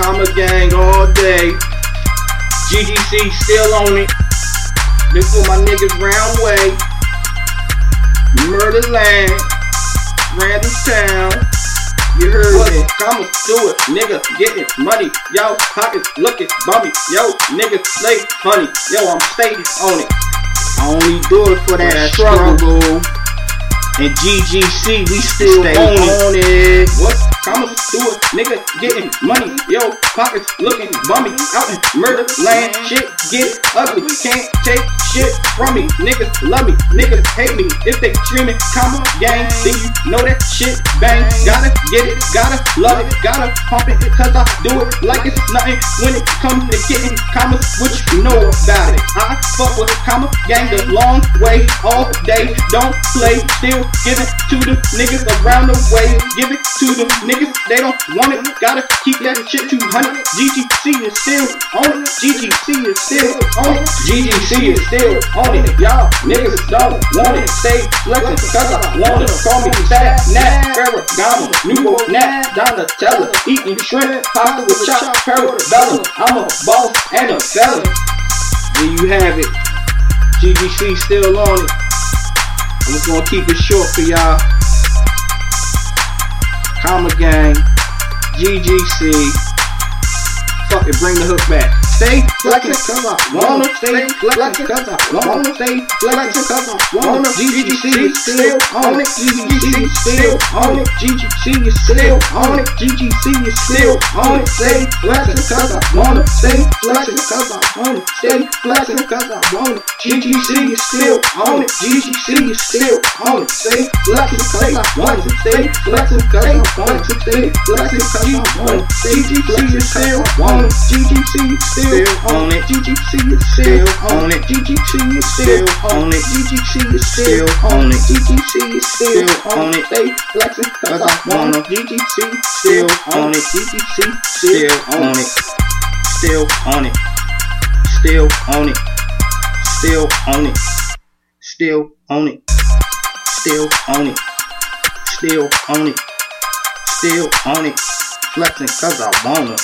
Comma gang all day. GGC still on it. This for my niggas round way. Murderland. Random town. You heard what? me. Comma do it. Nigga getting money. Yo, pockets looking bummy. Yo, niggas stay honey. Yo, I'm staying on it. I only do it for that, that struggle. struggle. And GGC, we still Stay on, on it. What? Commas do it, nigga getting money. Yo, pockets looking bummy. Out in murder land, shit get ugly. Can't take shit from me. Niggas love me, niggas hate me. If they screaming comma gang, then you know that shit bang. Gotta get it, gotta love it, gotta pump it, cause I do it like it's nothing. When it comes to getting commas, what you know about it. I fuck with comma gang the long way, all day. Don't play, still Give it to the niggas around the way. Give it to the niggas, they don't want it. Gotta keep that shit 200. GGC is still on it. GGC is still on it. GGC is still on it. Y'all niggas don't want it. Stay flexing cause I want it. Call me Fat Nat, Ferragamo, Nuvo Nat, Donatella. Eating shrimp, pasta with chop, parabellum. I'm a boss and a felon. There you have it. GGC still on it. I'm just gonna keep it short for y'all. Comma Gang, GGC. Fuck it, bring the hook back. Stay flexing cause I wanna stay flexing cause I wanna stay flexing cause I wanna GGC still on it. GGC still on it. GGC is still on it. GGC is still on it. stay flexing cause I wanna stay flexing cause I wanna stay flexing cause I wanna GGC is still on it. GGC is still on it. Stay flexing cause I wanna stay flexing cause I wanna stay flexing cause I wanna GGC is still. on it. GGC still still on it. GGC is still on it. GGC is still on it. GGC is still on it. GGC is still on it. Stay flexing cause I wanna. GGC still on it. GGC still on it. Still on it. Still on it. Still on it. Still on it. Still on it. Still on it. Still on it. Flexing cause I wanna.